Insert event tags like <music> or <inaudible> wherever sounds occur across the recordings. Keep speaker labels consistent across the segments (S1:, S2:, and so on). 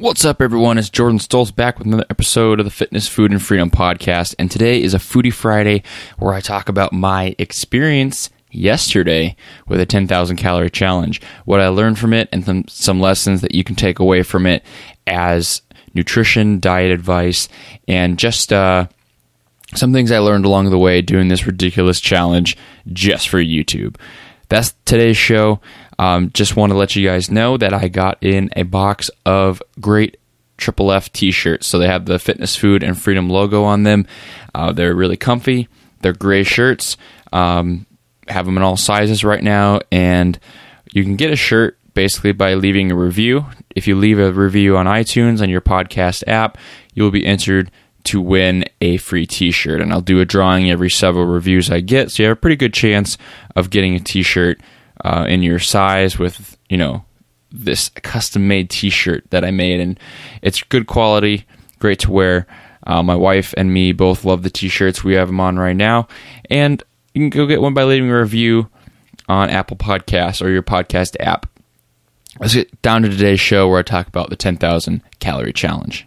S1: What's up, everyone? It's Jordan Stoltz back with another episode of the Fitness, Food, and Freedom podcast. And today is a Foodie Friday where I talk about my experience yesterday with a 10,000 calorie challenge, what I learned from it, and some, some lessons that you can take away from it as nutrition, diet advice, and just uh, some things I learned along the way doing this ridiculous challenge just for YouTube. That's today's show. Um, just want to let you guys know that I got in a box of great Triple F t-shirts. So they have the Fitness, Food, and Freedom logo on them. Uh, they're really comfy. They're gray shirts. Um, have them in all sizes right now, and you can get a shirt basically by leaving a review. If you leave a review on iTunes on your podcast app, you will be entered to win a free t-shirt and I'll do a drawing every several reviews I get so you have a pretty good chance of getting a t-shirt uh, in your size with you know this custom made T-shirt that I made, and it's good quality, great to wear. Uh, my wife and me both love the T-shirts. We have them on right now, and you can go get one by leaving a review on Apple Podcasts or your podcast app. Let's get down to today's show where I talk about the 10,000 calorie challenge.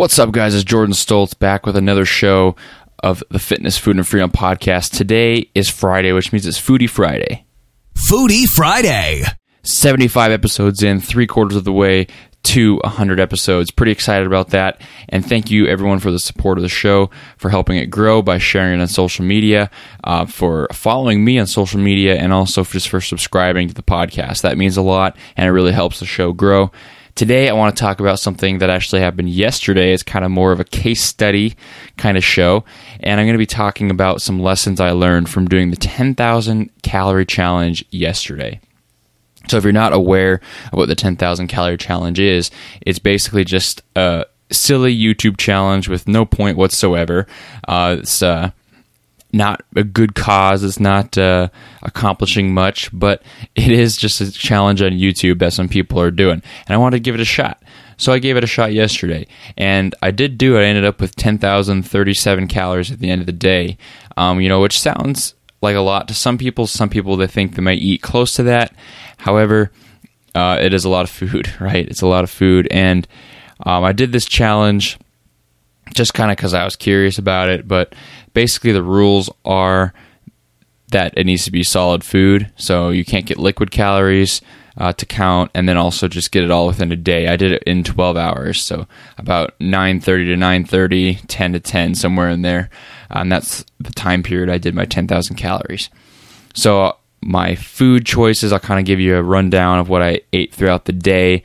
S1: What's up, guys? It's Jordan Stoltz back with another show of the Fitness, Food, and Freedom podcast. Today is Friday, which means it's Foodie Friday.
S2: Foodie Friday.
S1: 75 episodes in, three quarters of the way to 100 episodes. Pretty excited about that. And thank you, everyone, for the support of the show, for helping it grow by sharing it on social media, uh, for following me on social media, and also just for subscribing to the podcast. That means a lot, and it really helps the show grow. Today, I want to talk about something that actually happened yesterday. It's kind of more of a case study kind of show. And I'm going to be talking about some lessons I learned from doing the 10,000 calorie challenge yesterday. So, if you're not aware of what the 10,000 calorie challenge is, it's basically just a silly YouTube challenge with no point whatsoever. Uh, it's uh, not a good cause. It's not uh, accomplishing much, but <laughs> it is just a challenge on YouTube that some people are doing. And I wanted to give it a shot. So I gave it a shot yesterday. And I did do it. I ended up with 10,037 calories at the end of the day, um, you know, which sounds like a lot to some people. Some people, they think they might eat close to that. However, uh, it is a lot of food, <laughs> right? It's a lot of food. And um, I did this challenge just kind of because I was curious about it. But basically, the rules are that it needs to be solid food, so you can't get liquid calories uh, to count, and then also just get it all within a day. I did it in 12 hours, so about 9:30 to 9:30, 10 to 10, somewhere in there, and that's the time period I did my 10,000 calories. So my food choices, I'll kind of give you a rundown of what I ate throughout the day.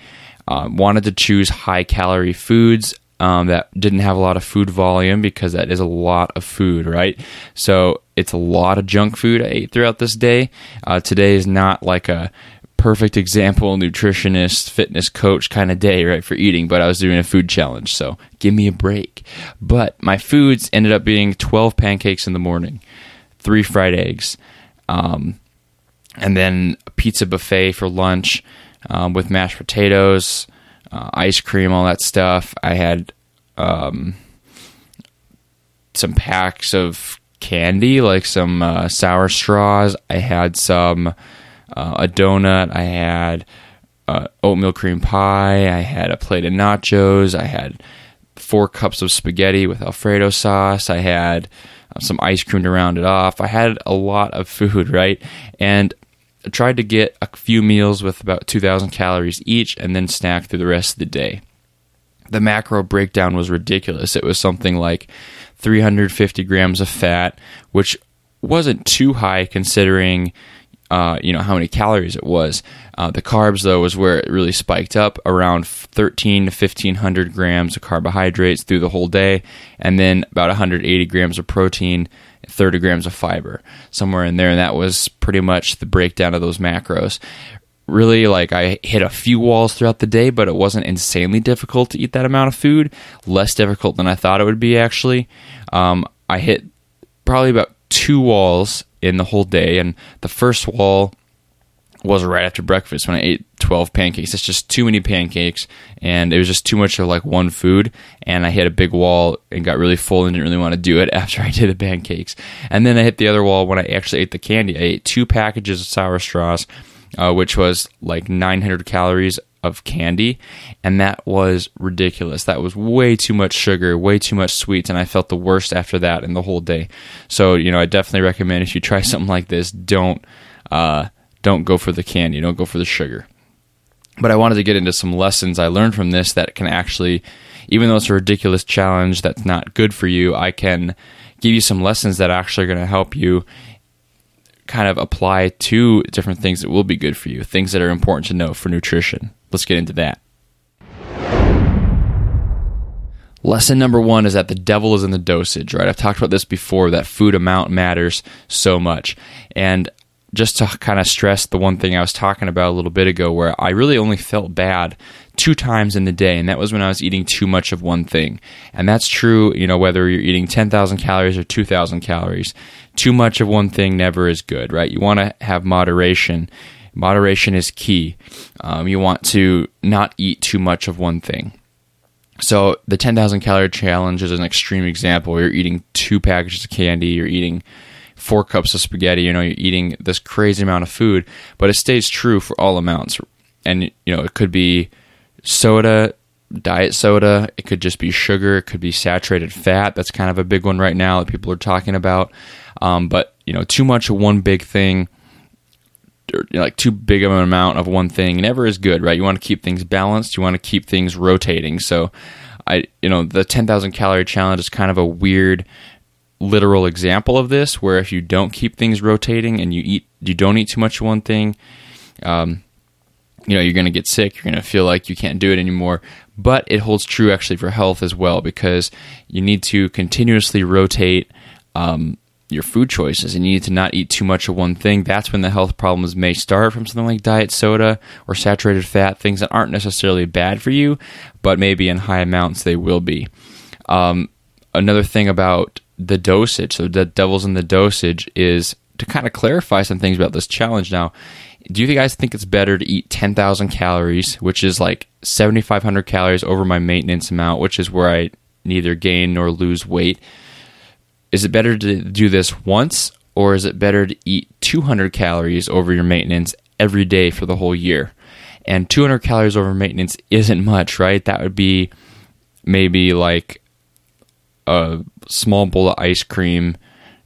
S1: Uh, wanted to choose high calorie foods um, that didn't have a lot of food volume because that is a lot of food, right? So it's a lot of junk food I ate throughout this day. Uh, today is not like a perfect example <laughs> nutritionist, fitness coach kind of day, right, for eating, but I was doing a food challenge, so give me a break. But my foods ended up being 12 pancakes in the morning, three fried eggs, um, and then a pizza buffet for lunch um, with mashed potatoes uh, ice cream, all that stuff. I had um, some packs of candy, like some uh, sour straws. I had some uh, a donut. I had uh, oatmeal cream pie. I had a plate of nachos. I had four cups of spaghetti with Alfredo sauce. I had uh, some ice cream to round it off. I had a lot of food, <laughs> right? And tried to get a few meals with about 2,000 calories each and then snack through the rest of the day. The macro breakdown was ridiculous. It was something like 350 grams of fat, which wasn't too high considering uh, you know how many calories it was. Uh, the carbs though was where it really spiked up around 13 to 1500 grams of carbohydrates through the whole day, and then about 180 grams of protein 30 grams of fiber, somewhere in there. And that was pretty much the breakdown of those macros. really like I hit a few walls throughout the day, but it wasn't insanely difficult to eat that amount of food. Less difficult than I thought it would be, actually. Um, I hit probably about two walls in the whole day, and the first wall was right after breakfast when I ate 12 pancakes. It's just too many pancakes, and it was just too much of like one food. And I hit a big wall and got really full and didn't really want to do it <laughs> after I did the pancakes. And then I hit the other wall when I actually ate the candy. I ate two packages of sour straws, uh, which was like 900 calories of candy, and that was ridiculous. That was way too much sugar, way too much sweets, and I felt the worst after that in the whole day. So, you know, I definitely recommend if you try <laughs> something like this, don't. Uh, don't go for the candy, don't go for the sugar. But I wanted to get into some lessons I learned from this that can actually, even though it's a ridiculous challenge that's not good for you, I can give you some lessons that actually are going to help you kind of apply to different things that will be good for you, things that are important to know for nutrition. Let's get into that. Lesson number one is that the devil is in the dosage, right? I've talked about this before that food amount matters so much. And just to kind of stress the one thing I was talking about a little bit ago, where I really only felt bad two times in the day, and that was when I was eating too much of one thing. And that's true, you know, whether you're eating 10,000 calories or 2,000 calories. Too much of one thing never is good, right? You want to have moderation. Moderation is key. Um, you want to not eat too much of one thing. So the 10,000 calorie challenge is an extreme example. You're eating two packages of candy, you're eating four cups of spaghetti. You know, you're eating this crazy amount of food, but it stays true for all amounts. And you know, it could be soda, diet soda. It could just be sugar. It could be saturated fat. That's kind of a big one right now that people are talking about. Um, but you know, too much of one big thing. You know, like too big of an amount of one thing never is good, right? You want to keep things balanced. You want to keep things rotating. So, I, you know, the 10,000 calorie challenge is kind of a weird literal example of this, where if you don't keep things rotating and you eat, you don't eat too much of one thing, um, you know, you're going to get sick. You're going to feel like you can't do it anymore. But it holds true actually for health as well because you need to continuously rotate um, your food choices and you need to not eat too much of one thing. That's when the health problems may start from something like diet soda or saturated fat, things that aren't necessarily bad for you, but maybe in high amounts they will be. Um, another thing about the dosage, so the devil's in the dosage, is to kind of clarify some things about this challenge. Now, do you guys think it's better to eat 10,000 calories, which is like 7,500 calories over my maintenance amount, which is where I neither gain nor lose weight? Is it better to do this once, or is it better to eat 200 calories over your maintenance every day for the whole year? And 200 calories over maintenance isn't much, right? That would be maybe like a small bowl of ice cream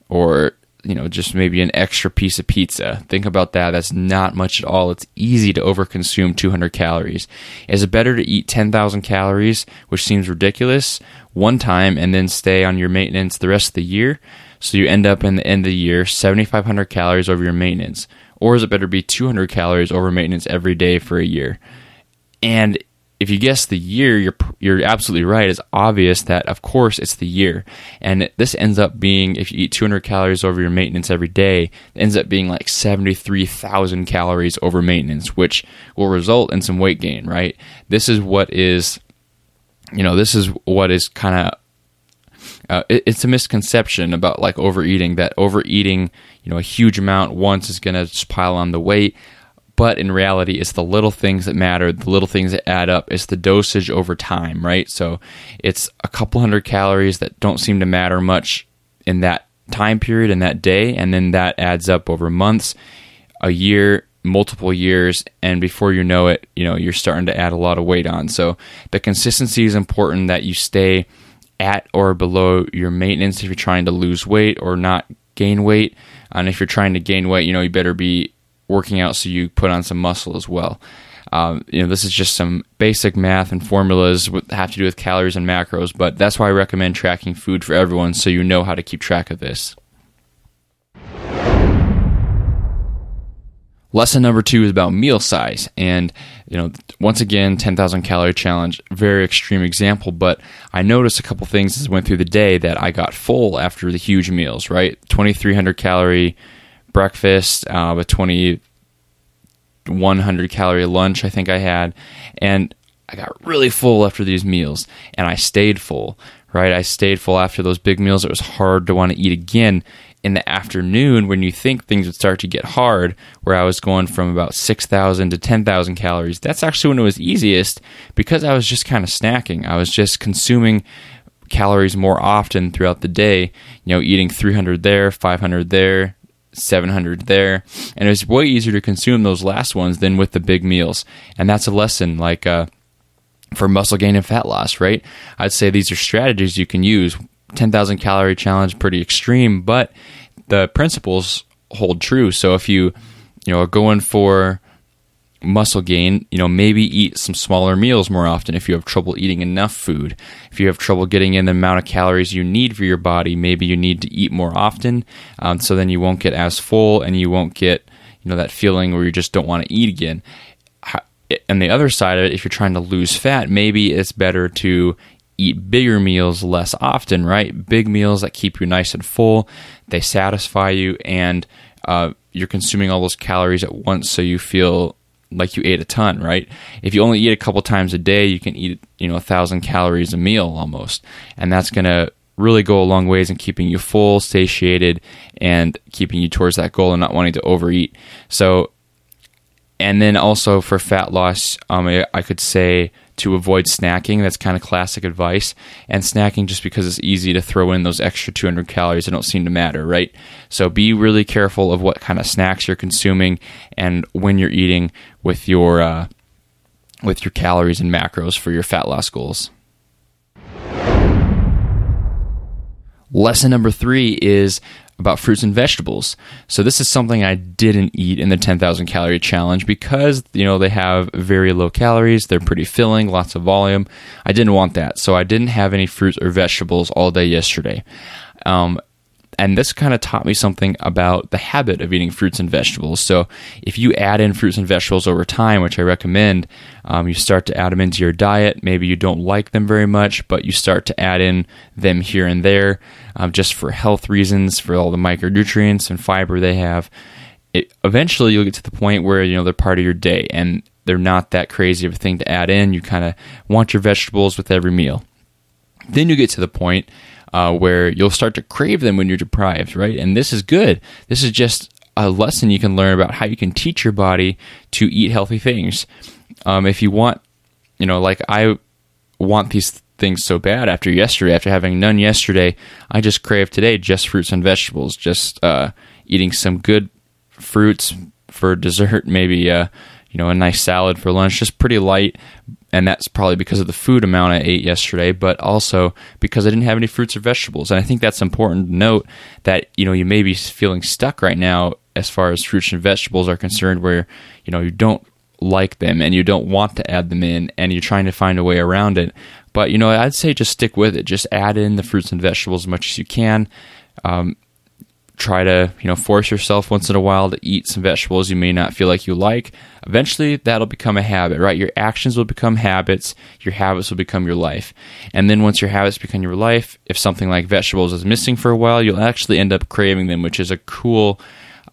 S1: or you know just maybe an extra piece of pizza. Think about that. That's not much at all. It's easy to overconsume 200 calories. Is it better to eat 10,000 calories which seems ridiculous one time and then stay on your maintenance the rest of the year? So you end up in the end of the year 7500 calories over your maintenance. Or is it better to be 200 calories over maintenance every day for a year? And if you guess the year, you're you're absolutely right. It's obvious that of course it's the year, and this ends up being if you eat 200 calories over your maintenance every day, it ends up being like 73,000 calories over maintenance, which will result in some weight gain. Right? This is what is, you know, this is what is kind of. Uh, it, it's a misconception about like overeating that overeating you know a huge amount once is going to pile on the weight but in reality it's the little things that matter. The little things that add up it's the dosage over time right? So it's a couple hundred calories that don't seem to matter much in that time period in that day and then that adds up over months a year multiple years and before you know it you know you're starting to add a lot of weight on. So the consistency is important that you stay at or below your maintenance if you're trying to lose weight or not gain weight. And if you're trying to gain weight you know you better be working out so you put on some muscle as well. Um, you know, this is just some basic math and formulas that have to do with calories and macros, but that's why I recommend tracking food for everyone so you know how to keep track of this. Lesson number two is about meal size. And, you know, once again, 10,000 calorie challenge, very extreme example, but I noticed a couple things as I went through the day that I got full after the huge meals, right? 2,300 calorie breakfast, uh, a 20, 100 calorie lunch I think I had, and I got really full after these meals, and I stayed full. Right, I stayed full after those big meals. It was hard to want to eat again in the afternoon when you think things would start to get hard, where I was going from about 6,000 to 10,000 calories. That's actually when it was easiest because I was just kind of snacking. I was just consuming calories more often throughout the day, you know, eating 300 there, 500 there, 700 there. And it was way easier to consume those last ones than with the big meals. And that's a lesson like uh, for muscle gain and fat loss right? I'd say these are strategies you can use. 10,000 calorie challenge pretty extreme, but the principles hold true. So if you, you know, are going for muscle gain, you know, maybe eat some smaller meals more often if you have trouble eating enough food. If you have trouble getting in the amount of calories you need for your body, maybe you need to eat more often. Um, so then you won't get as full and you won't get, you know, that feeling where you just don't want to eat again. And the other side of it, if you're trying to lose fat, maybe it's better to eat bigger meals less often, right? Big meals that keep you nice and full, they satisfy you, and uh, you're consuming all those calories at once, so you feel like you ate a ton, right? If you only eat a couple times a day, you can eat you know a thousand calories a meal almost, and that's gonna really go a long ways in keeping you full, satiated, and keeping you towards that goal and not wanting to overeat. So, and then also for fat loss, um, I could say to avoid snacking. That's kind of classic advice. And snacking just because it's easy to throw in those extra 200 calories it don't seem to matter, right? So be really careful of what kind of snacks you're consuming and when you're eating with your uh, with your calories and macros for your fat loss goals. Lesson number three is about fruits and vegetables. So this is something I didn't eat in the 10,000 calorie challenge because, you know, they have very low calories, they're pretty filling, lots of volume. I didn't want that. So I didn't have any fruits or vegetables all day yesterday. Um, and this kind of taught me something about the habit of eating fruits and vegetables. So, if you add in fruits and vegetables over time, which I recommend, um, you start to add them into your diet. Maybe you don't like them very much, but you start to add in them here and there um, just for health reasons, for all the micronutrients and fiber they have. It, eventually, you'll get to the point where you know they're part of your day and they're not that crazy of a thing to add in. You kind of want your vegetables with every meal. Then you get to the point uh, where you'll start to crave them when you're deprived, right? And this is good. This is just a lesson you can learn about how you can teach your body to eat healthy things. Um, if you want, you know, like I want these things so bad after yesterday, after having none yesterday, I just crave today just fruits and vegetables, just uh, eating some good fruits for dessert, maybe uh, you know a nice salad for lunch, just pretty light, and that's probably because of the food amount I ate yesterday, but also because I didn't have any fruits or vegetables. And I think that's important to note that you know you may be feeling stuck right now as far as fruits and vegetables are concerned, where you know you don't like them and you don't want to add them in, and you're trying to find a way around it. But you know, I'd say just stick with it. Just add in the fruits and vegetables as much as you can. Um, try to you know force yourself once in a while to eat some vegetables you may not feel like you like eventually that'll become a habit right? Your actions will become habits your habits will become your life. And then once your habits become your life if something like vegetables is missing for a while you'll actually end up craving them which is a cool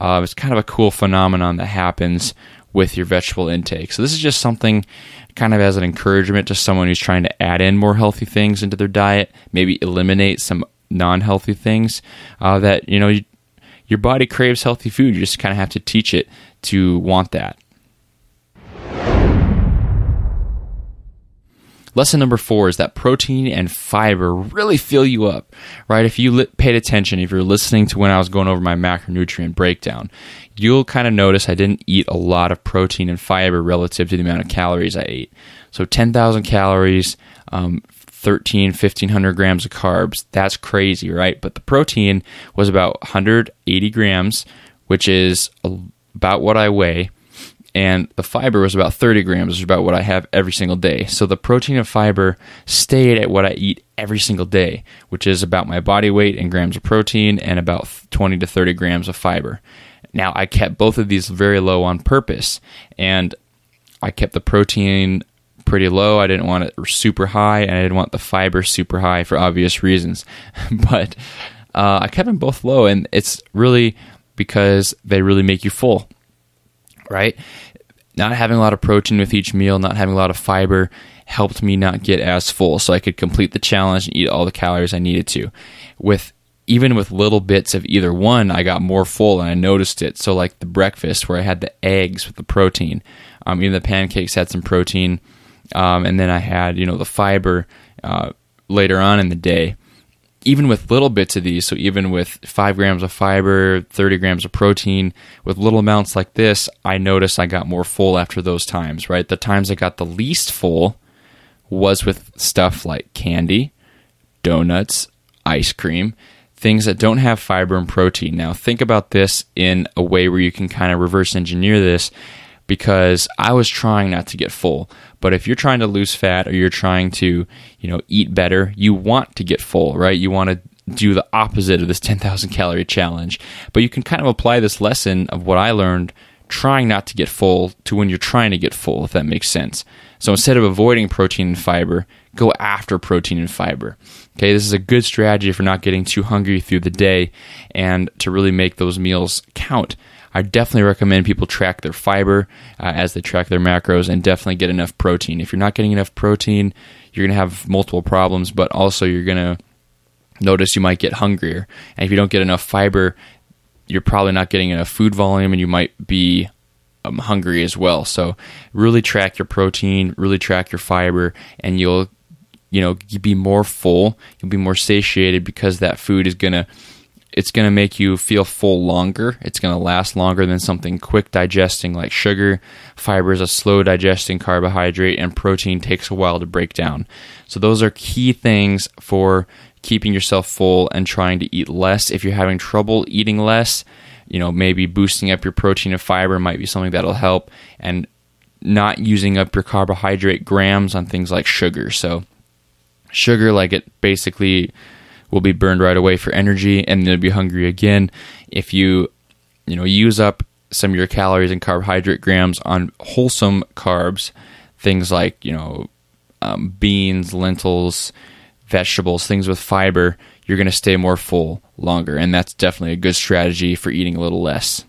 S1: uh, it's kind of a cool phenomenon that happens with your vegetable intake. So this is just something kind of as an encouragement to someone who's trying to add in more healthy things into their diet maybe eliminate some non-healthy things uh, that you know you, your body craves healthy food. You just kind of have to teach it to want that. Lesson number four is that protein and fiber really fill you up, right? If you li- paid attention, if you're listening to when I was going over my macronutrient breakdown, you'll kind of notice I didn't eat a lot of protein and fiber relative to the amount of calories I ate. So 10,000 calories, um, 13, 1500 grams of carbs. That's crazy, right? But the protein was about 180 grams, which is about what I weigh. And the fiber was about 30 grams, which is about what I have every single day. So the protein and fiber stayed at what I eat every single day, which is about my body weight in grams of protein and about 20 to 30 grams of fiber. Now, I kept both of these very low on purpose. And I kept the protein pretty low. I didn't want it super high, and I didn't want the fiber super high for obvious reasons. <laughs> but uh, I kept them both low, and it's really because they really make you full, right? not having a lot of protein with each meal, not having a lot of fiber, helped me not get as full so I could complete the challenge and eat all the calories I needed to. With even with little bits of either one, I got more full and I noticed it. So, like the breakfast where I had the eggs with the protein, um, even the pancakes had some protein, um, and then I had you know the fiber uh, later on in the day. Even with little bits of these, so even with five grams of fiber, 30 grams of protein, with little amounts like this, I noticed I got more full after those times, right? The times I got the least full was with stuff like candy, donuts, ice cream, things that don't have fiber and protein. Now, think about this in a way where you can kind of reverse engineer this because I was trying not to get full. But if you're trying to lose fat or you're trying to, you know, eat better, you want to get full, right? You want to do the opposite of this <laughs> 10,000 calorie challenge. But you can kind of apply this lesson of what I learned trying not to get full to when you're trying to get full, if that makes sense. So instead of avoiding protein and fiber, go after protein and fiber. Okay, this is a good strategy for not getting too hungry through the day and to really make those meals count. I definitely recommend people track their fiber uh, as they track their macros and definitely get enough protein. If you're not getting enough protein, you're going to have multiple problems, but also you're going to notice you might get hungrier. And if you don't get enough fiber, you're probably not getting enough food volume and you might be um, hungry as well. So really track your protein, really track your fiber, and you'll you know be more full. You'll be more satiated because that food is gonna it's gonna make you feel full longer. It's gonna last longer than something quick digesting like sugar. Fiber is a slow digesting carbohydrate, and protein takes a while to break down. So those are key things for keeping yourself full and trying to eat less. If you're having trouble eating less, you know, maybe boosting up your protein and fiber might be something that'll help and not using up your carbohydrate grams on things like sugar. So, sugar, like it basically will be burned right away for energy and then you'll be hungry again. If you, you know, use up some of your calories and carbohydrate grams on wholesome carbs, things like, you know, um, beans, lentils, vegetables, things with fiber, you're going to stay more full longer. And that's definitely a good strategy for eating a little less.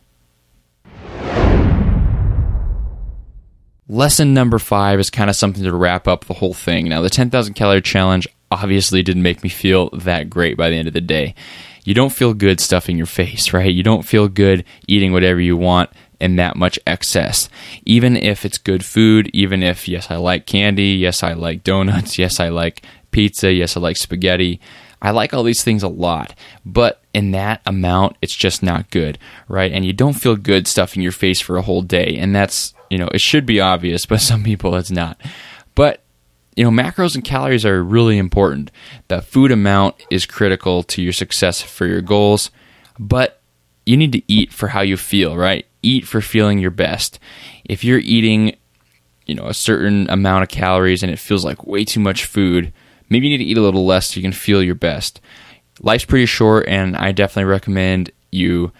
S1: Lesson number five is kind of something to wrap up the whole thing. Now, the 10,000 calorie challenge obviously didn't make me feel that great by the end of the day. You don't feel good stuffing your face, right? You don't feel good eating whatever you want in that much excess. Even if it's good food, even if, yes, I like candy, yes, I like donuts, yes, I like pizza, yes, I like spaghetti. I like all these things a lot, but in that amount, it's just not good, right? And you don't feel good stuffing your face for a whole day. And that's, you know, it should be obvious, <laughs> but some people it's not. You know, macros and calories are really important. The food amount is critical to your success for your goals, but you need to eat for how you feel, right? Eat for feeling your best. If you're eating, you know, a certain amount of calories and it feels like way too much food, maybe you need to eat a little less so you can feel your best. Life's pretty short, and I definitely recommend you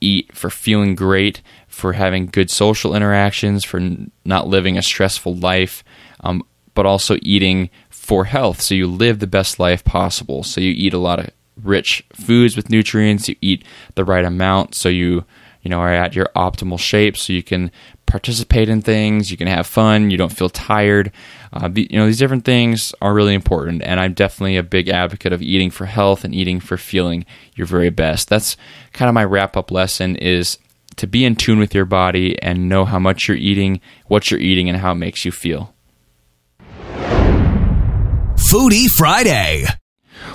S1: eat for feeling great, for having good social interactions, for not living a stressful life, um, but also eating for health. So you live the best life possible. So you eat a lot of rich foods with nutrients. You eat the right amount, so you you know are at your optimal shape. So you can participate in things. You can have fun. You don't feel tired. Uh, you know, these different things are really important, and I'm definitely a big advocate of eating for health and eating for feeling your very best. That's kind of my wrap up lesson is to be in tune with your body and know how much you're eating, what you're eating, and how it makes you feel.
S2: Foodie Friday.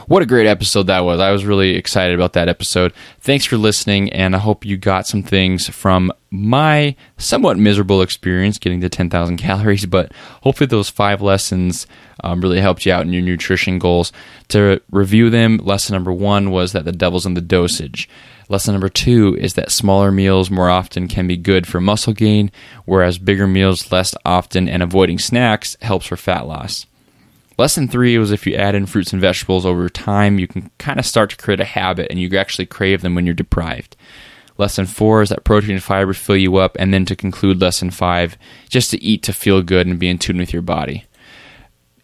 S1: What a great episode that was. I was really excited about that episode. Thanks for listening, and I hope you got some things from my somewhat miserable experience getting to 10,000 <laughs> calories, but hopefully those five lessons um, really helped you out in your nutrition goals. To review them, lesson number one was that the devil's in the dosage. Lesson number two is that smaller meals more often can be good for muscle gain, whereas bigger meals less often and avoiding snacks helps for fat loss. Lesson three was if you add in fruits and vegetables over time, you can kind of start to create a habit and you actually crave them when you're deprived. Lesson four is that protein and fiber fill you up, and then to conclude lesson five, just to eat to feel good and be in tune with your body.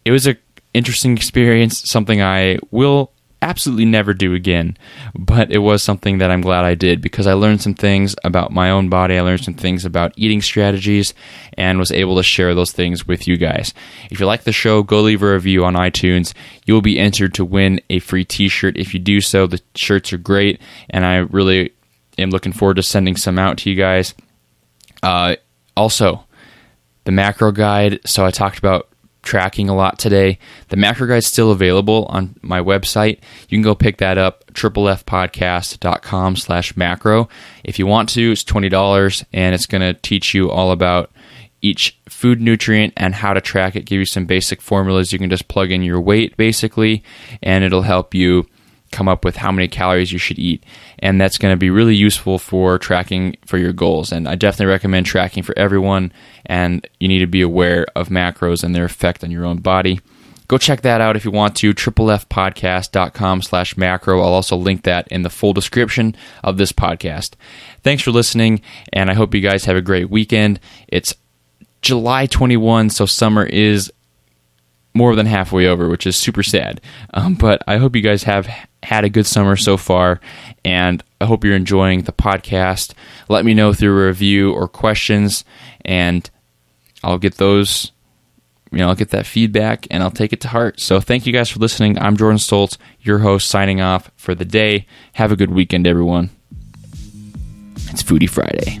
S1: It was an interesting experience, something I will absolutely never do again. But it was something that I'm glad I did because I learned some things about my own body. I learned some things about eating strategies and was able to share those things with you guys. If you like the show, go leave a review on iTunes. You will be entered to win a free t shirt. If you do so, the shirts are great, and I really am looking forward to sending some out to you guys. Uh, also, the macro guide. So I talked about tracking a lot today. The macro guide is still available on my website. You can go pick that up, triplefpodcast.com slash macro. If you want to, it's $20 and it's going to teach you all about each food nutrient and how to track it, give you some basic formulas. You can just plug in your weight basically, and it'll help you come up with how many calories you should eat. And that's going to be really useful for tracking for your goals. And I definitely recommend tracking for everyone. And you need to be aware of macros and their effect on your own body. Go check that out if you want to. triplefpodcast.com slash macro. I'll also link that in the full description of this podcast. Thanks for listening, and I hope you guys have a great weekend. It's July 21, so summer is more than halfway over, which is super sad. Um, but I hope you guys have had a good summer so far, and I hope you're enjoying the podcast. Let me know through a review or questions, and I'll get those. You know, I'll get that feedback and I'll take it to heart. So, thank you guys for listening. I'm Jordan Stoltz, your host, signing off for the day. Have a good weekend, everyone. It's Foodie Friday.